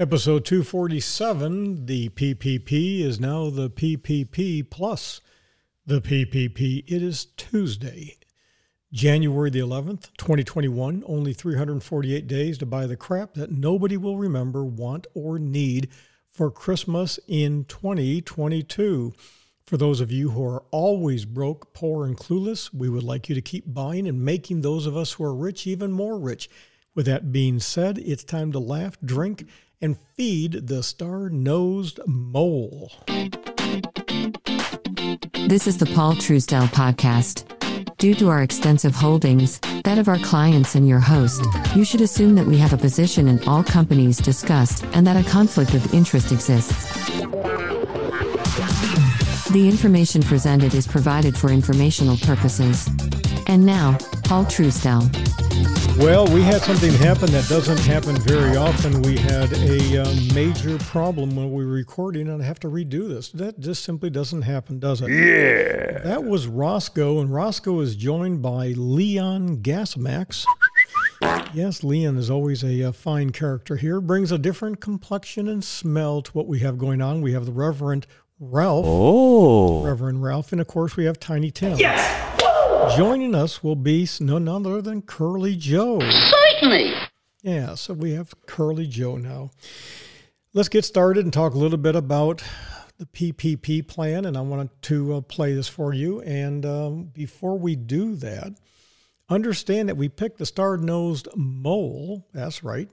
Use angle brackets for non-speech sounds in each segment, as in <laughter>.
Episode 247 The PPP is now the PPP plus the PPP. It is Tuesday, January the 11th, 2021. Only 348 days to buy the crap that nobody will remember, want, or need for Christmas in 2022. For those of you who are always broke, poor, and clueless, we would like you to keep buying and making those of us who are rich even more rich. With that being said, it's time to laugh, drink, and feed the star nosed mole. This is the Paul Truesdell podcast. Due to our extensive holdings, that of our clients and your host, you should assume that we have a position in all companies discussed and that a conflict of interest exists. The information presented is provided for informational purposes. And now, Paul Truesdell. Well, we had something happen that doesn't happen very often. We had a uh, major problem when we were recording, and I have to redo this. That just simply doesn't happen, does it? Yeah. That was Roscoe, and Roscoe is joined by Leon Gasmax. Yes, Leon is always a, a, fine character here. Brings a different complexion and smell to what we have going on. We have the Reverend Ralph. Oh. Reverend Ralph. And of course, we have Tiny Tim. Yes. Joining us will be none other than Curly Joe. Certainly. Yeah, so we have Curly Joe now. Let's get started and talk a little bit about the PPP plan. And I wanted to uh, play this for you. And um, before we do that, understand that we picked the star nosed mole. That's right,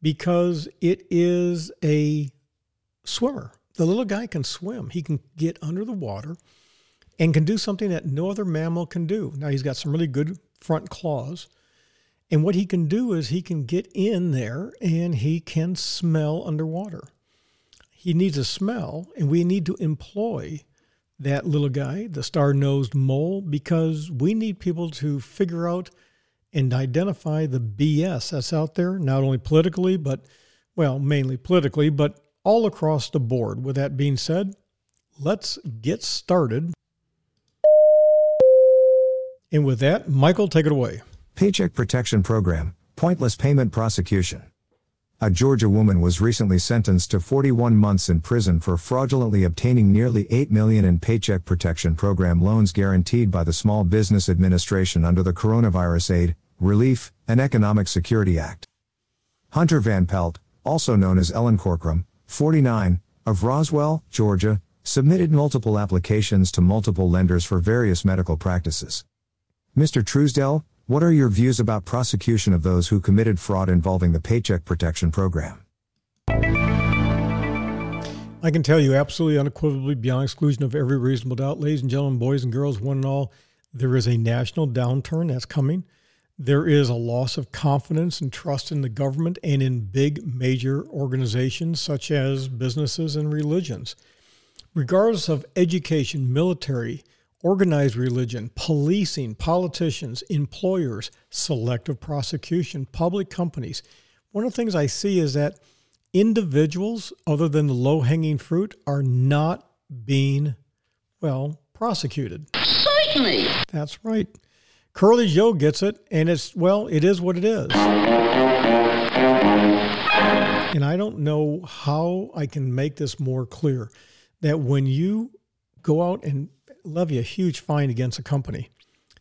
because it is a swimmer. The little guy can swim, he can get under the water and can do something that no other mammal can do. Now, he's got some really good front claws. And what he can do is he can get in there and he can smell underwater. He needs a smell, and we need to employ that little guy, the star nosed mole, because we need people to figure out and identify the BS that's out there, not only politically, but, well, mainly politically, but all across the board. With that being said, let's get started. And with that, Michael, take it away. Paycheck Protection Program, Pointless Payment Prosecution. A Georgia woman was recently sentenced to 41 months in prison for fraudulently obtaining nearly 8 million in Paycheck Protection Program loans guaranteed by the Small Business Administration under the Coronavirus Aid, Relief, and Economic Security Act. Hunter Van Pelt, also known as Ellen Corcoran, 49, of Roswell, Georgia, submitted multiple applications to multiple lenders for various medical practices. Mr. Truesdell, what are your views about prosecution of those who committed fraud involving the Paycheck Protection Program? I can tell you absolutely unequivocally, beyond exclusion of every reasonable doubt, ladies and gentlemen, boys and girls, one and all, there is a national downturn that's coming. There is a loss of confidence and trust in the government and in big major organizations such as businesses and religions. Regardless of education, military, organized religion, policing, politicians, employers, selective prosecution, public companies. One of the things I see is that individuals, other than the low hanging fruit, are not being, well, prosecuted. Certainly. That's right. Curly Joe gets it, and it's, well, it is what it is. And I don't know how I can make this more clear that when you go out and levy a huge fine against a company.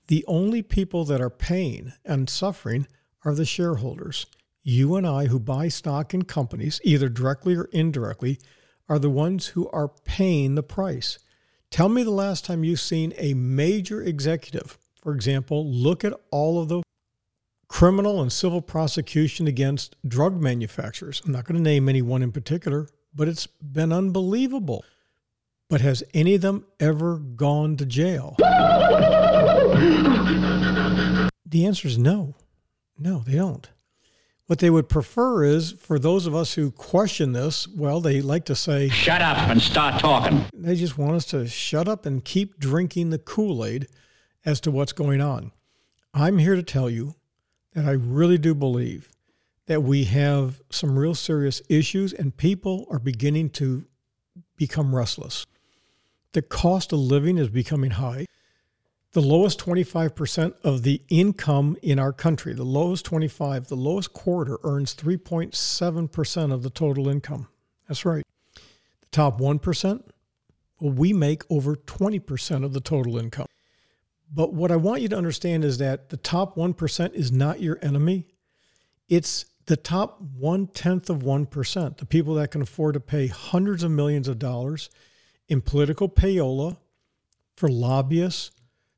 The only people that are paying and suffering are the shareholders. You and I, who buy stock in companies, either directly or indirectly, are the ones who are paying the price. Tell me the last time you've seen a major executive, for example, look at all of the criminal and civil prosecution against drug manufacturers. I'm not going to name any one in particular, but it's been unbelievable. But has any of them ever gone to jail? The answer is no. No, they don't. What they would prefer is for those of us who question this, well, they like to say, Shut up and start talking. They just want us to shut up and keep drinking the Kool Aid as to what's going on. I'm here to tell you that I really do believe that we have some real serious issues and people are beginning to become restless. The cost of living is becoming high. the lowest 25% of the income in our country, the lowest 25, the lowest quarter earns 3.7% of the total income. That's right. The top 1%, well, we make over 20% of the total income. But what I want you to understand is that the top 1% is not your enemy. It's the top one tenth of 1%, the people that can afford to pay hundreds of millions of dollars in political payola for lobbyists.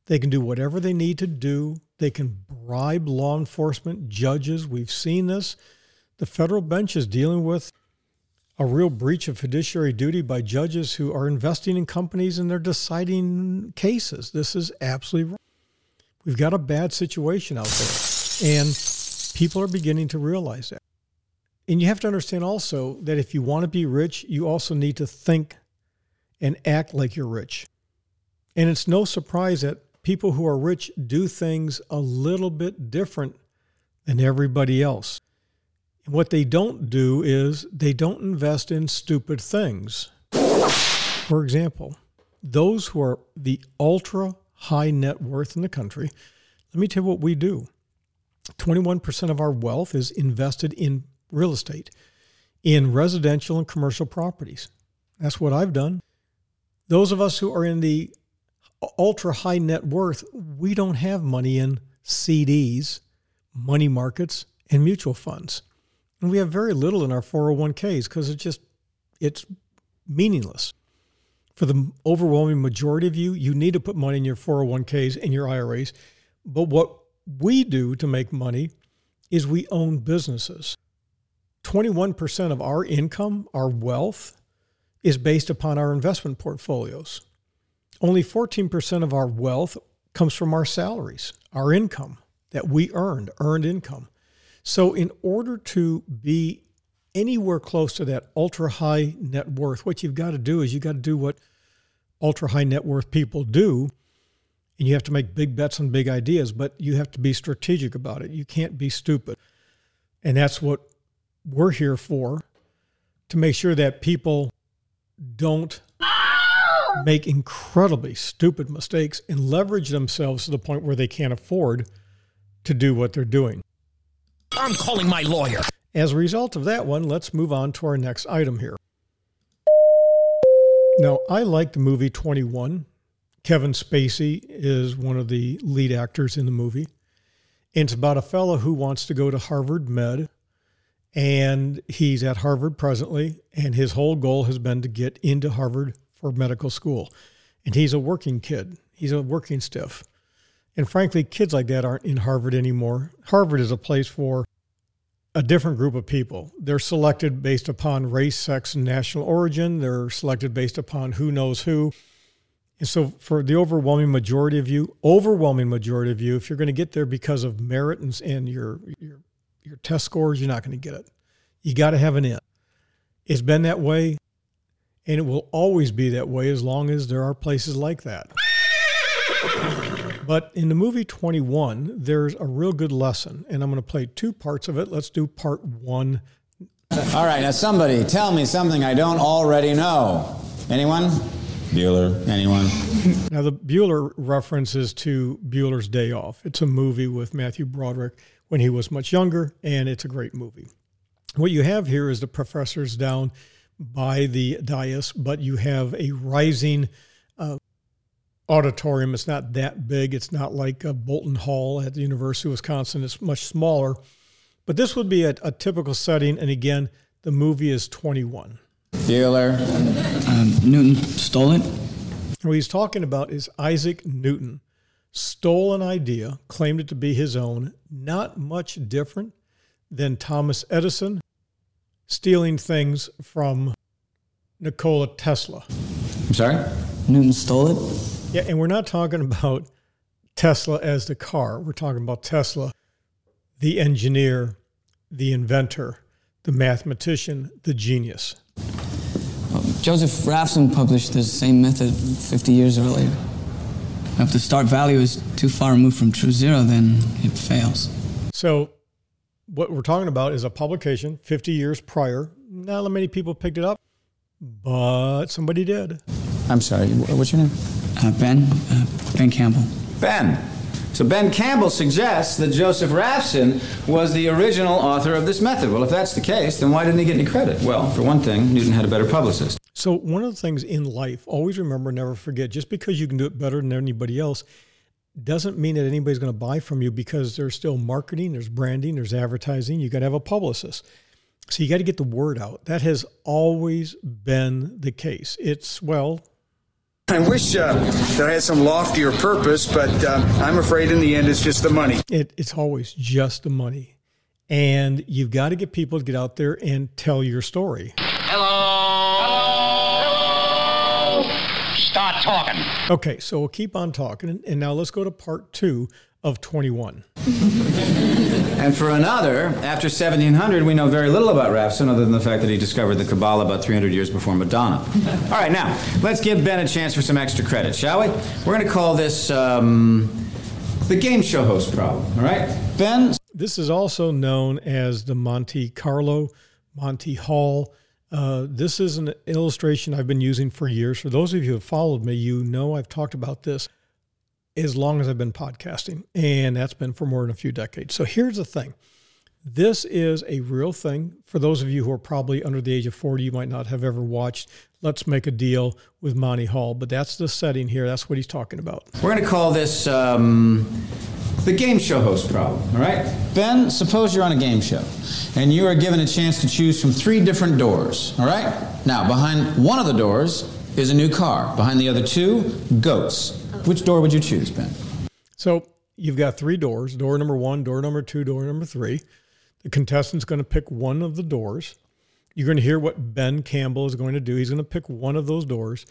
They can do whatever they need to do. They can bribe law enforcement, judges. We've seen this. The federal bench is dealing with a real breach of fiduciary duty by judges who are investing in companies and they're deciding cases. This is absolutely wrong. We've got a bad situation out there, and people are beginning to realize that. And you have to understand also that if you want to be rich, you also need to think and act like you're rich. And it's no surprise that people who are rich do things a little bit different than everybody else. What they don't do is they don't invest in stupid things. For example, those who are the ultra high net worth in the country, let me tell you what we do. 21% of our wealth is invested in real estate, in residential and commercial properties. That's what I've done. Those of us who are in the ultra high net worth, we don't have money in CDs, money markets, and mutual funds. And we have very little in our 401ks because it's just it's meaningless. For the overwhelming majority of you, you need to put money in your 401ks and your IRAs. But what we do to make money is we own businesses. 21% of our income, our wealth, is based upon our investment portfolios. Only 14% of our wealth comes from our salaries, our income that we earned, earned income. So, in order to be anywhere close to that ultra high net worth, what you've got to do is you've got to do what ultra high net worth people do. And you have to make big bets on big ideas, but you have to be strategic about it. You can't be stupid. And that's what we're here for to make sure that people don't make incredibly stupid mistakes and leverage themselves to the point where they can't afford to do what they're doing. I'm calling my lawyer. As a result of that one, let's move on to our next item here. Now, I like the movie 21. Kevin Spacey is one of the lead actors in the movie. And it's about a fellow who wants to go to Harvard Med. And he's at Harvard presently. And his whole goal has been to get into Harvard for medical school. And he's a working kid, he's a working stiff. And frankly, kids like that aren't in Harvard anymore. Harvard is a place for a different group of people. They're selected based upon race, sex, and national origin. They're selected based upon who knows who. And so, for the overwhelming majority of you, overwhelming majority of you, if you're going to get there because of merit and, and your, your your test scores, you're not going to get it. You got to have an in. It's been that way, and it will always be that way as long as there are places like that. But in the movie 21, there's a real good lesson, and I'm going to play two parts of it. Let's do part one. All right, now somebody tell me something I don't already know. Anyone? Bueller? Anyone? Now, the Bueller reference is to Bueller's Day Off. It's a movie with Matthew Broderick when he was much younger, and it's a great movie. What you have here is the professors down by the dais, but you have a rising uh, auditorium. It's not that big. It's not like a Bolton Hall at the University of Wisconsin. It's much smaller. But this would be a, a typical setting. And again, the movie is 21. Bueller. Um, Newton stole it. What he's talking about is Isaac Newton stole an idea, claimed it to be his own, not much different than Thomas Edison stealing things from Nikola Tesla. I'm sorry? Newton stole it. Yeah, and we're not talking about Tesla as the car. We're talking about Tesla, the engineer, the inventor, the mathematician, the genius. Joseph Raphson published the same method 50 years earlier. If the start value is too far removed from true zero, then it fails. So, what we're talking about is a publication 50 years prior. Not that many people picked it up, but somebody did. I'm sorry, what's your name? Uh, ben, uh, Ben Campbell. Ben. So Ben Campbell suggests that Joseph Raphson was the original author of this method. Well, if that's the case, then why didn't he get any credit? Well, for one thing, Newton had a better publicist. So, one of the things in life, always remember, never forget, just because you can do it better than anybody else doesn't mean that anybody's going to buy from you because there's still marketing, there's branding, there's advertising. You got to have a publicist. So you got to get the word out. That has always been the case. It's, well, I wish uh, that I had some loftier purpose, but uh, I'm afraid in the end it's just the money. It, it's always just the money. And you've got to get people to get out there and tell your story. Hello. Hello. Start talking. Okay, so we'll keep on talking. And now let's go to part two of 21. And for another, after 1700, we know very little about Raphson other than the fact that he discovered the Kabbalah about 300 years before Madonna. All right, now, let's give Ben a chance for some extra credit, shall we? We're going to call this um, the game show host problem, all right? Ben? This is also known as the Monte Carlo, Monty Hall. Uh, this is an illustration I've been using for years. For those of you who have followed me, you know I've talked about this as long as I've been podcasting, and that's been for more than a few decades. So here's the thing this is a real thing. For those of you who are probably under the age of 40, you might not have ever watched Let's Make a Deal with Monty Hall, but that's the setting here. That's what he's talking about. We're going to call this um, the game show host problem, all right? Ben, suppose you're on a game show and you are given a chance to choose from three different doors, all right? Now, behind one of the doors is a new car, behind the other two, goats. Which door would you choose, Ben? So you've got three doors door number one, door number two, door number three. The contestant's going to pick one of the doors. You're going to hear what Ben Campbell is going to do. He's going to pick one of those doors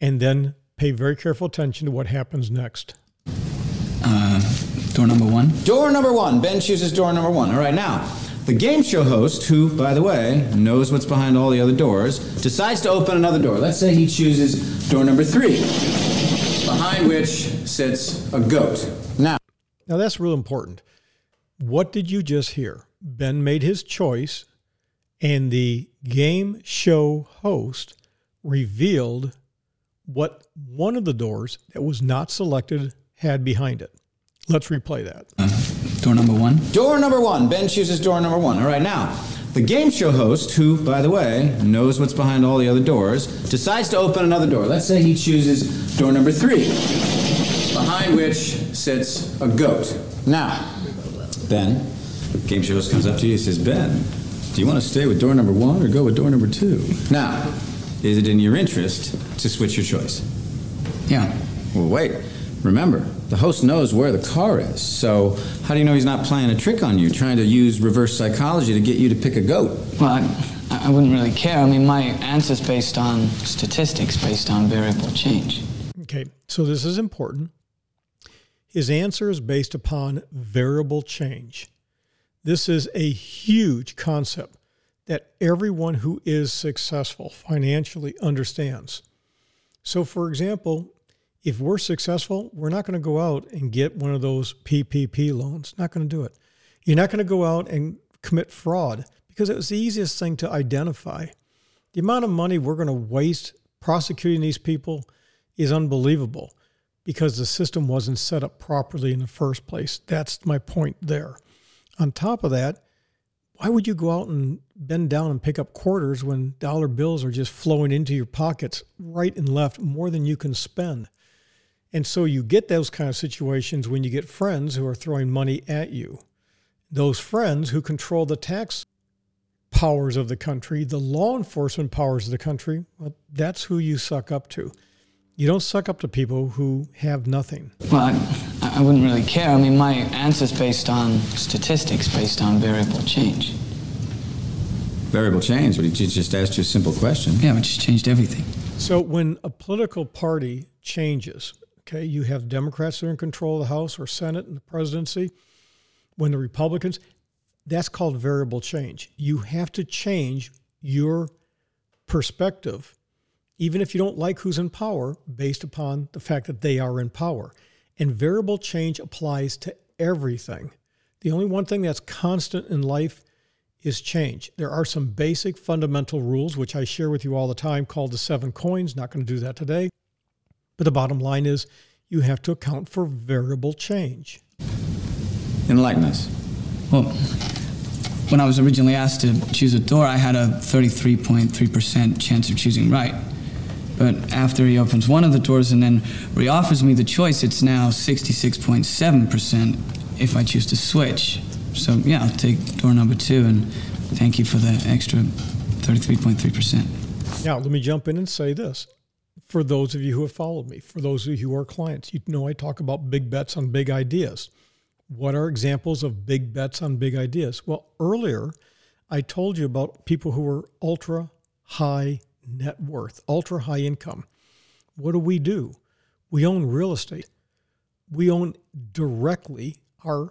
and then pay very careful attention to what happens next. Uh, door number one. Door number one. Ben chooses door number one. All right, now, the game show host, who, by the way, knows what's behind all the other doors, decides to open another door. Let's say he chooses door number three, behind which sits a goat. Now, Now that's real important. What did you just hear? Ben made his choice, and the game show host revealed what one of the doors that was not selected had behind it. Let's replay that. Door number one. door number one. Ben chooses door number one. All right, now, the game show host, who, by the way, knows what's behind all the other doors, decides to open another door. Let's say he chooses door number three, behind which sits a goat. Now, Ben, game show host comes up to you and says, Ben, do you want to stay with door number one or go with door number two? Now, is it in your interest to switch your choice? Yeah. Well, wait. Remember, the host knows where the car is. So, how do you know he's not playing a trick on you, trying to use reverse psychology to get you to pick a goat? Well, I, I wouldn't really care. I mean, my answer's based on statistics, based on variable change. Okay, so this is important. His answer is based upon variable change. This is a huge concept that everyone who is successful financially understands. So, for example, if we're successful, we're not going to go out and get one of those PPP loans. Not going to do it. You're not going to go out and commit fraud because it was the easiest thing to identify. The amount of money we're going to waste prosecuting these people is unbelievable because the system wasn't set up properly in the first place. That's my point there. On top of that, why would you go out and bend down and pick up quarters when dollar bills are just flowing into your pockets right and left more than you can spend? And so you get those kind of situations when you get friends who are throwing money at you. Those friends who control the tax powers of the country, the law enforcement powers of the country, well, that's who you suck up to. You don't suck up to people who have nothing. Well, I, I wouldn't really care. I mean, my answer's based on statistics, based on variable change. Variable change, but he just asked you a simple question. Yeah, we just changed everything. So when a political party changes, okay, you have Democrats that are in control of the House or Senate and the presidency. When the Republicans, that's called variable change. You have to change your perspective, even if you don't like who's in power, based upon the fact that they are in power. And variable change applies to everything. The only one thing that's constant in life is change. There are some basic fundamental rules, which I share with you all the time, called the seven coins. Not going to do that today. But the bottom line is you have to account for variable change. Enlighten us. Well, when I was originally asked to choose a door, I had a 33.3% chance of choosing right. But after he opens one of the doors and then reoffers me the choice, it's now 66.7% if I choose to switch. So, yeah, I'll take door number two and thank you for the extra 33.3%. Now, let me jump in and say this. For those of you who have followed me, for those of you who are clients, you know I talk about big bets on big ideas. What are examples of big bets on big ideas? Well, earlier I told you about people who are ultra high net worth, ultra high income. What do we do? We own real estate. We own directly our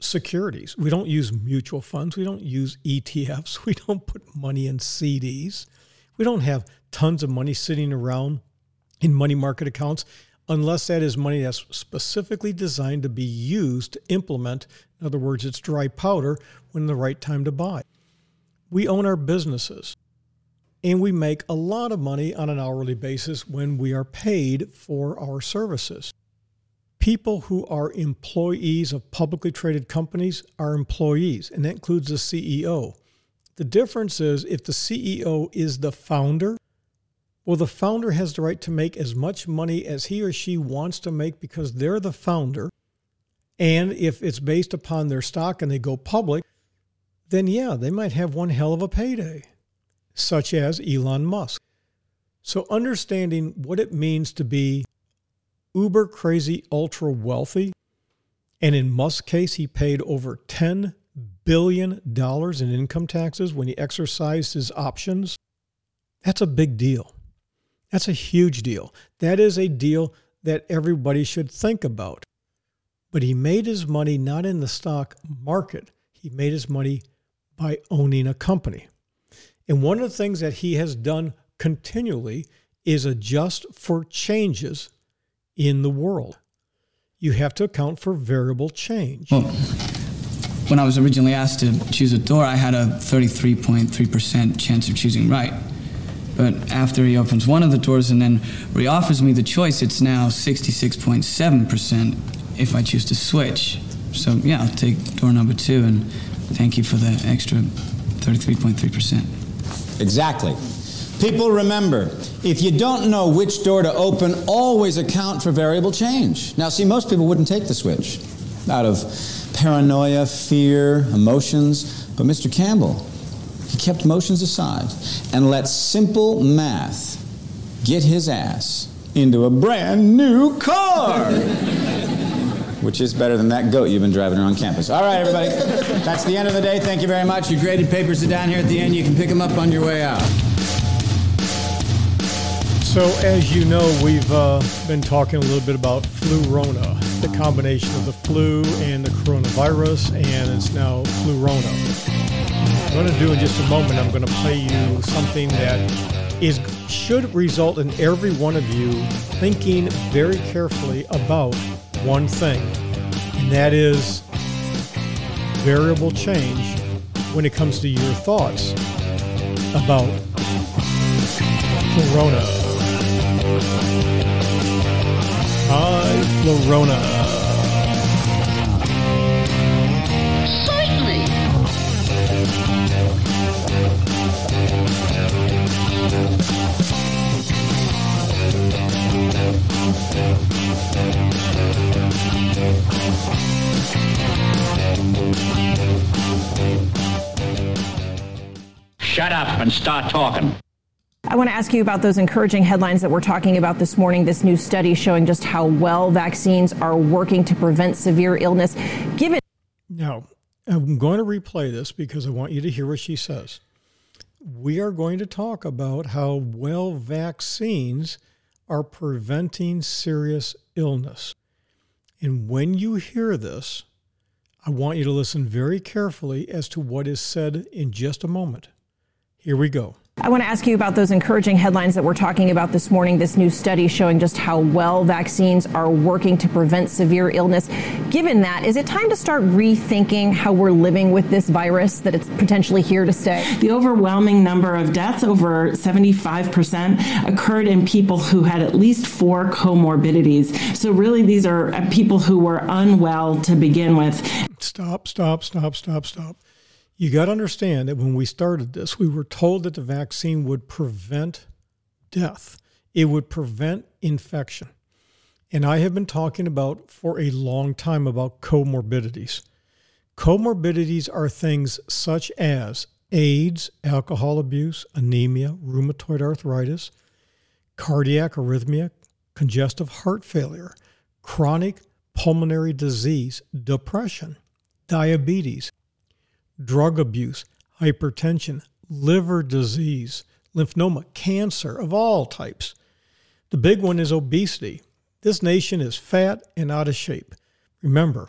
securities. We don't use mutual funds. We don't use ETFs. <laughs> We don't put money in CDs. We don't have tons of money sitting around in money market accounts unless that is money that's specifically designed to be used to implement. In other words, it's dry powder when the right time to buy. We own our businesses and we make a lot of money on an hourly basis when we are paid for our services. People who are employees of publicly traded companies are employees, and that includes the CEO. The difference is if the CEO is the founder, well, the founder has the right to make as much money as he or she wants to make because they're the founder. And if it's based upon their stock and they go public, then yeah, they might have one hell of a payday, such as Elon Musk. So, understanding what it means to be uber crazy, ultra wealthy, and in Musk's case, he paid over $10 billion dollars in income taxes when he exercised his options. That's a big deal. That's a huge deal. That is a deal that everybody should think about. But he made his money not in the stock market, he made his money by owning a company. And one of the things that he has done continually is adjust for changes in the world. You have to account for variable change. Well, when I was originally asked to choose a door, I had a 33.3% chance of choosing right. But after he opens one of the doors and then reoffers me the choice, it's now 66.7% if I choose to switch. So, yeah, I'll take door number two and thank you for the extra 33.3%. Exactly. People remember, if you don't know which door to open, always account for variable change. Now, see, most people wouldn't take the switch out of paranoia, fear, emotions, but Mr. Campbell, he kept emotions aside and let simple math get his ass into a brand new car. <laughs> Which is better than that goat you've been driving around campus. All right, everybody. That's the end of the day. Thank you very much. Your graded papers are down here at the end. You can pick them up on your way out. So, as you know, we've uh, been talking a little bit about flu rona, the combination of the flu and the coronavirus, and it's now flu rona. I'm going to do in just a moment, I'm going to play you something that is should result in every one of you thinking very carefully about one thing, and that is variable change when it comes to your thoughts about Corona. Hi, Florona. Certainly. Shut up and start talking. I want to ask you about those encouraging headlines that we're talking about this morning. This new study showing just how well vaccines are working to prevent severe illness. Given Now, I'm going to replay this because I want you to hear what she says. We are going to talk about how well vaccines are preventing serious illness. And when you hear this, I want you to listen very carefully as to what is said in just a moment. Here we go. I want to ask you about those encouraging headlines that we're talking about this morning. This new study showing just how well vaccines are working to prevent severe illness. Given that, is it time to start rethinking how we're living with this virus, that it's potentially here to stay? The overwhelming number of deaths, over 75%, occurred in people who had at least four comorbidities. So, really, these are uh, people who were unwell to begin with. Stop, stop, stop, stop, stop. You got to understand that when we started this, we were told that the vaccine would prevent death, it would prevent infection. And I have been talking about for a long time about comorbidities. Comorbidities are things such as AIDS, alcohol abuse, anemia, rheumatoid arthritis, cardiac arrhythmia, congestive heart failure, chronic pulmonary disease, depression, diabetes, drug abuse, hypertension, liver disease, lymphoma, cancer of all types. The big one is obesity. This nation is fat and out of shape. Remember,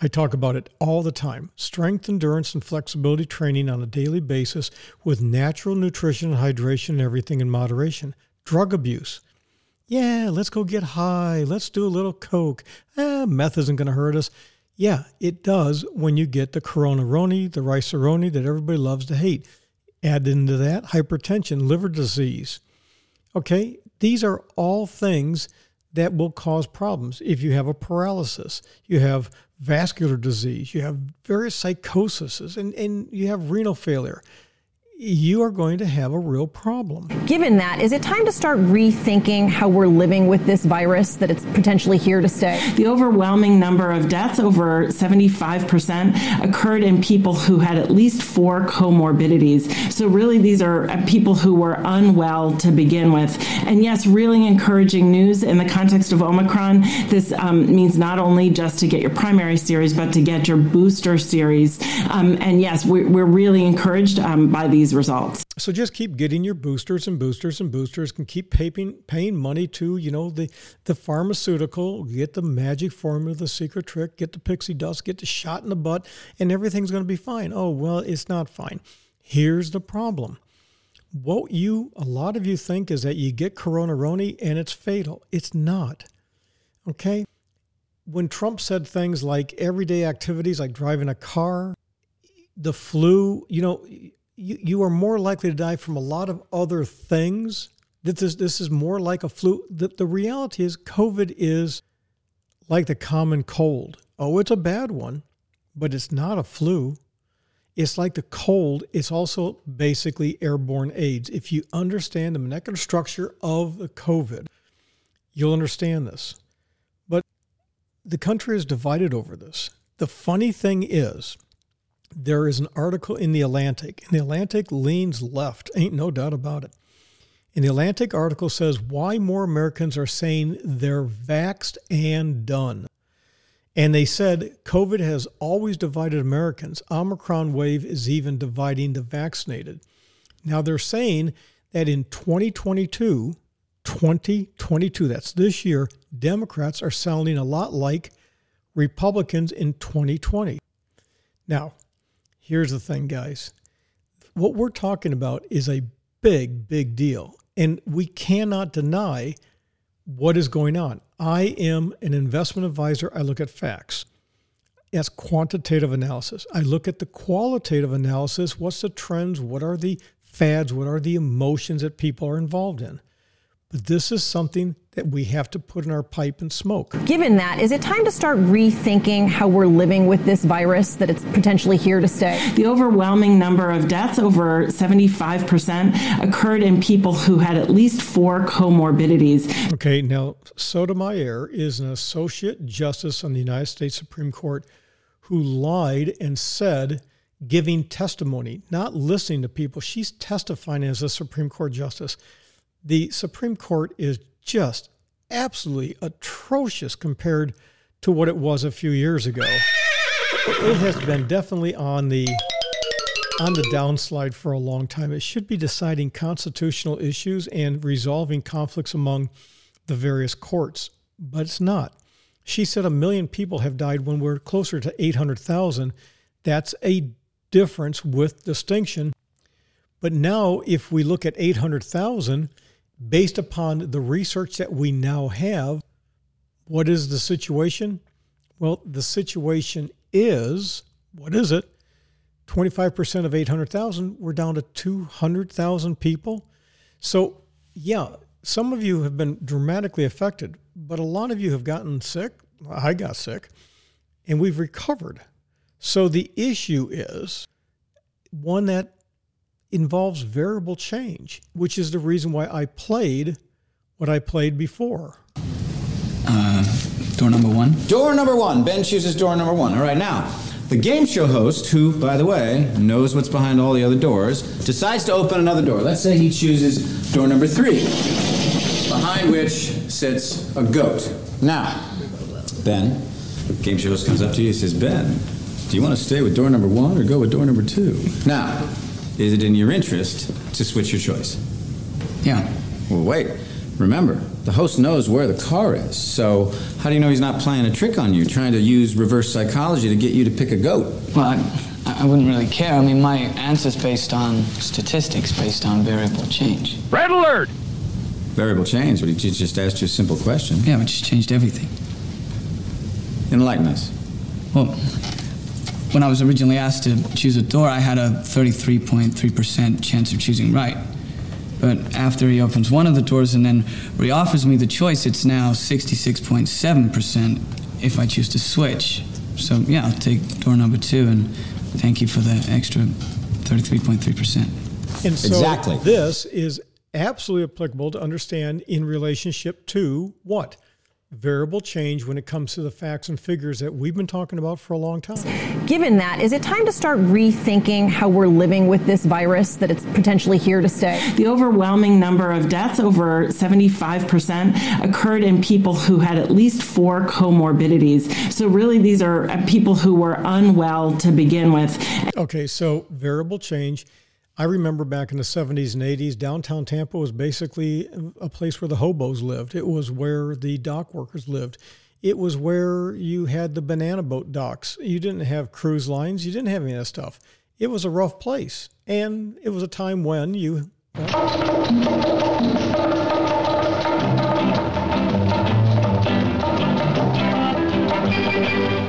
I talk about it all the time strength, endurance, and flexibility training on a daily basis with natural nutrition and hydration and everything in moderation. Drug abuse. Yeah, let's go get high. Let's do a little coke. Eh, meth isn't going to hurt us. Yeah, it does when you get the coronaroni, the riceroni that everybody loves to hate. Add into that hypertension, liver disease. Okay, these are all things that will cause problems. If you have a paralysis, you have vascular disease, you have various psychoses, and, and you have renal failure you are going to have a real problem. Given that, is it time to start rethinking how we're living with this virus, that it's potentially here to stay? The overwhelming number of deaths, over 75%, occurred in people who had at least four comorbidities. So, really, these are uh, people who were unwell to begin with. And yes, really encouraging news in the context of Omicron. This um, means not only just to get your primary series, but to get your booster series. Um, and yes, we're, we're really encouraged um, by these results. So just keep getting your boosters and boosters and boosters and keep paying paying money to, you know, the the pharmaceutical, get the magic formula, the secret trick, get the pixie dust, get the shot in the butt, and everything's going to be fine. Oh, well, it's not fine. Here's the problem. What you a lot of you think is that you get corona roni and it's fatal. It's not. Okay? When Trump said things like everyday activities like driving a car, the flu, you know, you, you are more likely to die from a lot of other things. This is, this is more like a flu. The, the reality is, COVID is like the common cold. Oh, it's a bad one, but it's not a flu. It's like the cold. It's also basically airborne AIDS. If you understand the molecular structure of the COVID, you'll understand this. But the country is divided over this. The funny thing is, there is an article in the Atlantic, and the Atlantic leans left, ain't no doubt about it. And the Atlantic article says why more Americans are saying they're vaxed and done. And they said COVID has always divided Americans. Omicron wave is even dividing the vaccinated. Now they're saying that in 2022, 2022, that's this year, Democrats are sounding a lot like Republicans in 2020. Now, Here's the thing, guys. What we're talking about is a big, big deal. And we cannot deny what is going on. I am an investment advisor. I look at facts. That's quantitative analysis. I look at the qualitative analysis. What's the trends? What are the fads? What are the emotions that people are involved in? But this is something that we have to put in our pipe and smoke. Given that, is it time to start rethinking how we're living with this virus, that it's potentially here to stay? The overwhelming number of deaths, over 75%, occurred in people who had at least four comorbidities. Okay, now Sotomayor is an associate justice on the United States Supreme Court who lied and said, giving testimony, not listening to people. She's testifying as a Supreme Court justice the Supreme Court is just absolutely atrocious compared to what it was a few years ago. It has been definitely on the on the downslide for a long time. It should be deciding constitutional issues and resolving conflicts among the various courts, but it's not. She said a million people have died when we're closer to 800,000. That's a difference with distinction But now, if we look at 800,000, based upon the research that we now have, what is the situation? Well, the situation is what is it? 25% of 800,000, we're down to 200,000 people. So, yeah, some of you have been dramatically affected, but a lot of you have gotten sick. I got sick, and we've recovered. So the issue is one that involves variable change, which is the reason why I played what I played before. Uh, door number one. Door number one. Ben chooses door number one. All right, now, the game show host, who, by the way, knows what's behind all the other doors, decides to open another door. Let's say he chooses door number three, behind which sits a goat. Now, Ben, game show host comes up to you and says, Ben, do you want to stay with door number one or go with door number two? Now, is it in your interest to switch your choice? Yeah. Well, wait. Remember, the host knows where the car is, so how do you know he's not playing a trick on you, trying to use reverse psychology to get you to pick a goat? Well, I, I wouldn't really care. I mean, my answer's based on statistics, based on variable change. Red alert! Variable change, but he ju- just asked you a simple question. Yeah, which changed everything. Enlighten us. Well, when I was originally asked to choose a door, I had a 33.3% chance of choosing right. But after he opens one of the doors and then reoffers me the choice, it's now 66.7% if I choose to switch. So, yeah, I'll take door number two and thank you for the extra 33.3%. And so Exactly. this is absolutely applicable to understand in relationship to what? Variable change when it comes to the facts and figures that we've been talking about for a long time. Given that, is it time to start rethinking how we're living with this virus, that it's potentially here to stay? The overwhelming number of deaths, over 75%, occurred in people who had at least four comorbidities. So, really, these are uh, people who were unwell to begin with. Okay, so variable change. I remember back in the 70s and 80s, downtown Tampa was basically a place where the hobos lived. It was where the dock workers lived. It was where you had the banana boat docks. You didn't have cruise lines. You didn't have any of that stuff. It was a rough place. And it was a time when you.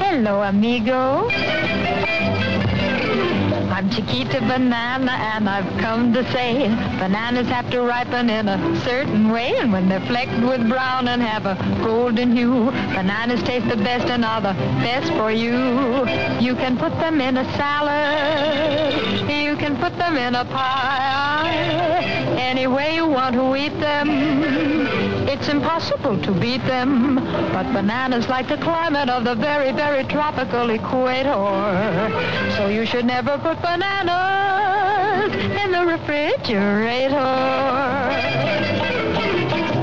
Hello, amigo. I'm Chiquita Banana, and I've come to say bananas have to ripen in a certain way, and when they're flecked with brown and have a golden hue, bananas taste the best and are the best for you. You can put them in a salad, you can put them in a pie, any way you want to eat them. It's impossible to beat them, but bananas like the climate of the very, very tropical equator. So you should never put bananas in the refrigerator.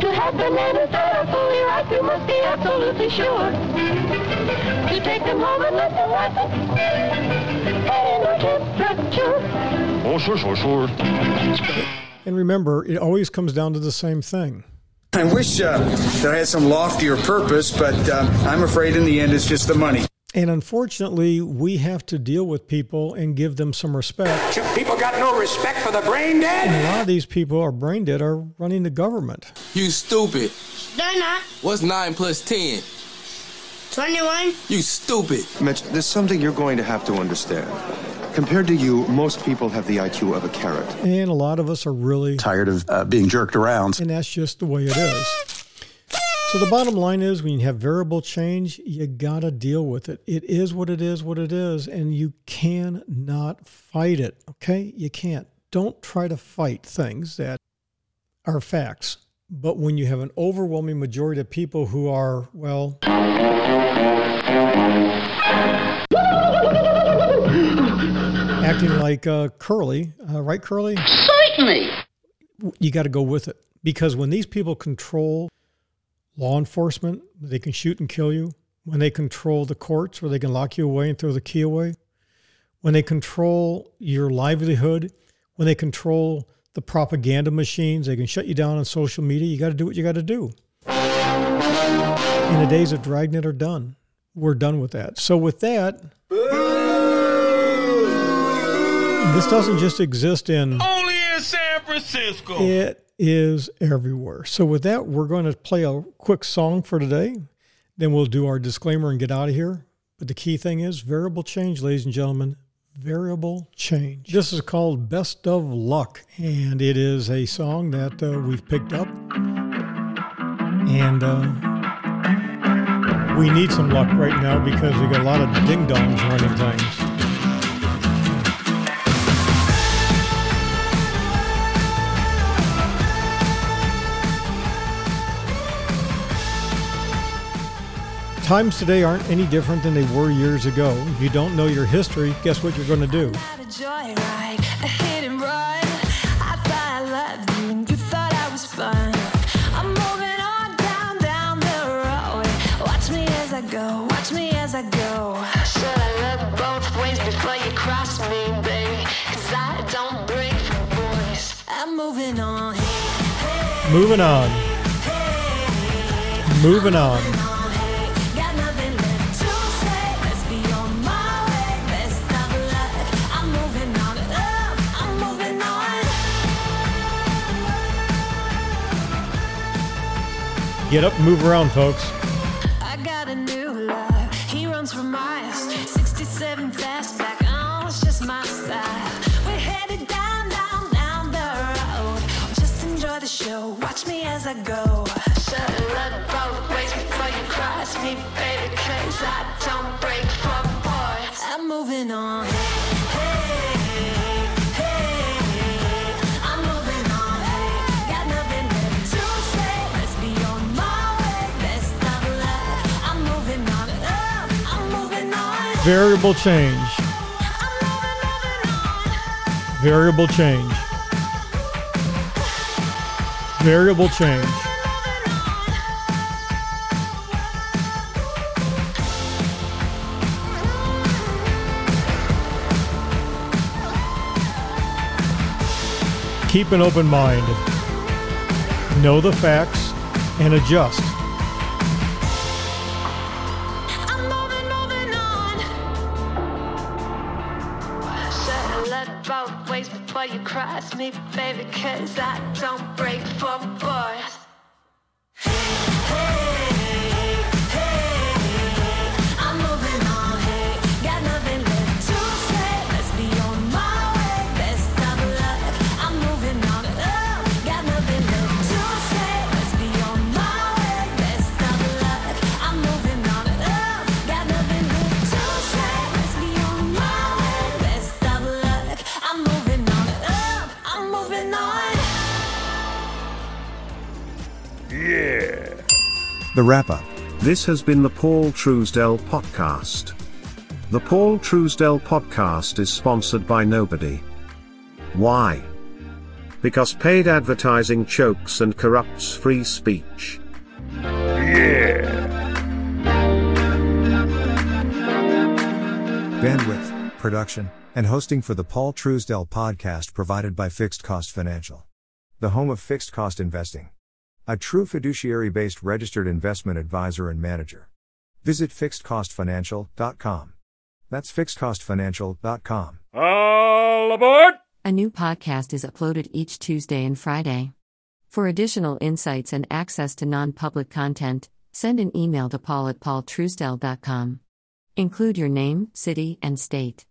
To have bananas that are fully ripe, you must be absolutely sure. To take them home and let them ripen at indoor temperature. Oh, sure, sure, sure. And remember, it always comes down to the same thing. I wish uh, that I had some loftier purpose, but uh, I'm afraid in the end it's just the money. And unfortunately, we have to deal with people and give them some respect. People got no respect for the brain And dead? a lot of these people are brain dead are running the government. You stupid. They're not. What's 9 plus 10? 21? You stupid. Mitch, there's something you're going to have to understand. Compared to you, most people have the IQ of a carrot. And a lot of us are really tired of uh, being jerked around. And that's just the way it is. So the bottom line is when you have variable change, you got to deal with it. It is what it is, what it is, and you cannot fight it. Okay? You can't. Don't try to fight things that are facts. But when you have an overwhelming majority of people who are, well, acting like uh, Curly, uh, right, Curly? Certainly. You got to go with it because when these people control law enforcement, they can shoot and kill you. When they control the courts, where they can lock you away and throw the key away. When they control your livelihood, when they control the propaganda machines, they can shut you down on social media. You got to do what you got to do. And the days of Dragnet are done. We're done with that. So with that, this doesn't just exist in Only in San Francisco. It is everywhere. So, with that, we're going to play a quick song for today. Then we'll do our disclaimer and get out of here. But the key thing is variable change, ladies and gentlemen. Variable change. This is called Best of Luck, and it is a song that uh, we've picked up. And uh, we need some luck right now because we got a lot of ding dongs running things. Times today aren't any different than they were years ago. If you don't know your history, guess what you're going to do? Go, watch me as I go. Should I look both ways before you cross me, baby? Cause I don't break for boys. I'm moving on. Moving on. Moving on. Get up and move around, folks. Variable change. Variable change. Variable change. Keep an open mind. Know the facts and adjust. The wrap up. This has been the Paul Truesdell Podcast. The Paul Truesdell Podcast is sponsored by nobody. Why? Because paid advertising chokes and corrupts free speech. Yeah. Bandwidth, production, and hosting for the Paul Truesdell podcast provided by Fixed Cost Financial. The home of fixed cost investing. A true fiduciary based registered investment advisor and manager. Visit fixedcostfinancial.com. That's fixedcostfinancial.com. All aboard! A new podcast is uploaded each Tuesday and Friday. For additional insights and access to non public content, send an email to paul at paultruesdell.com. Include your name, city, and state.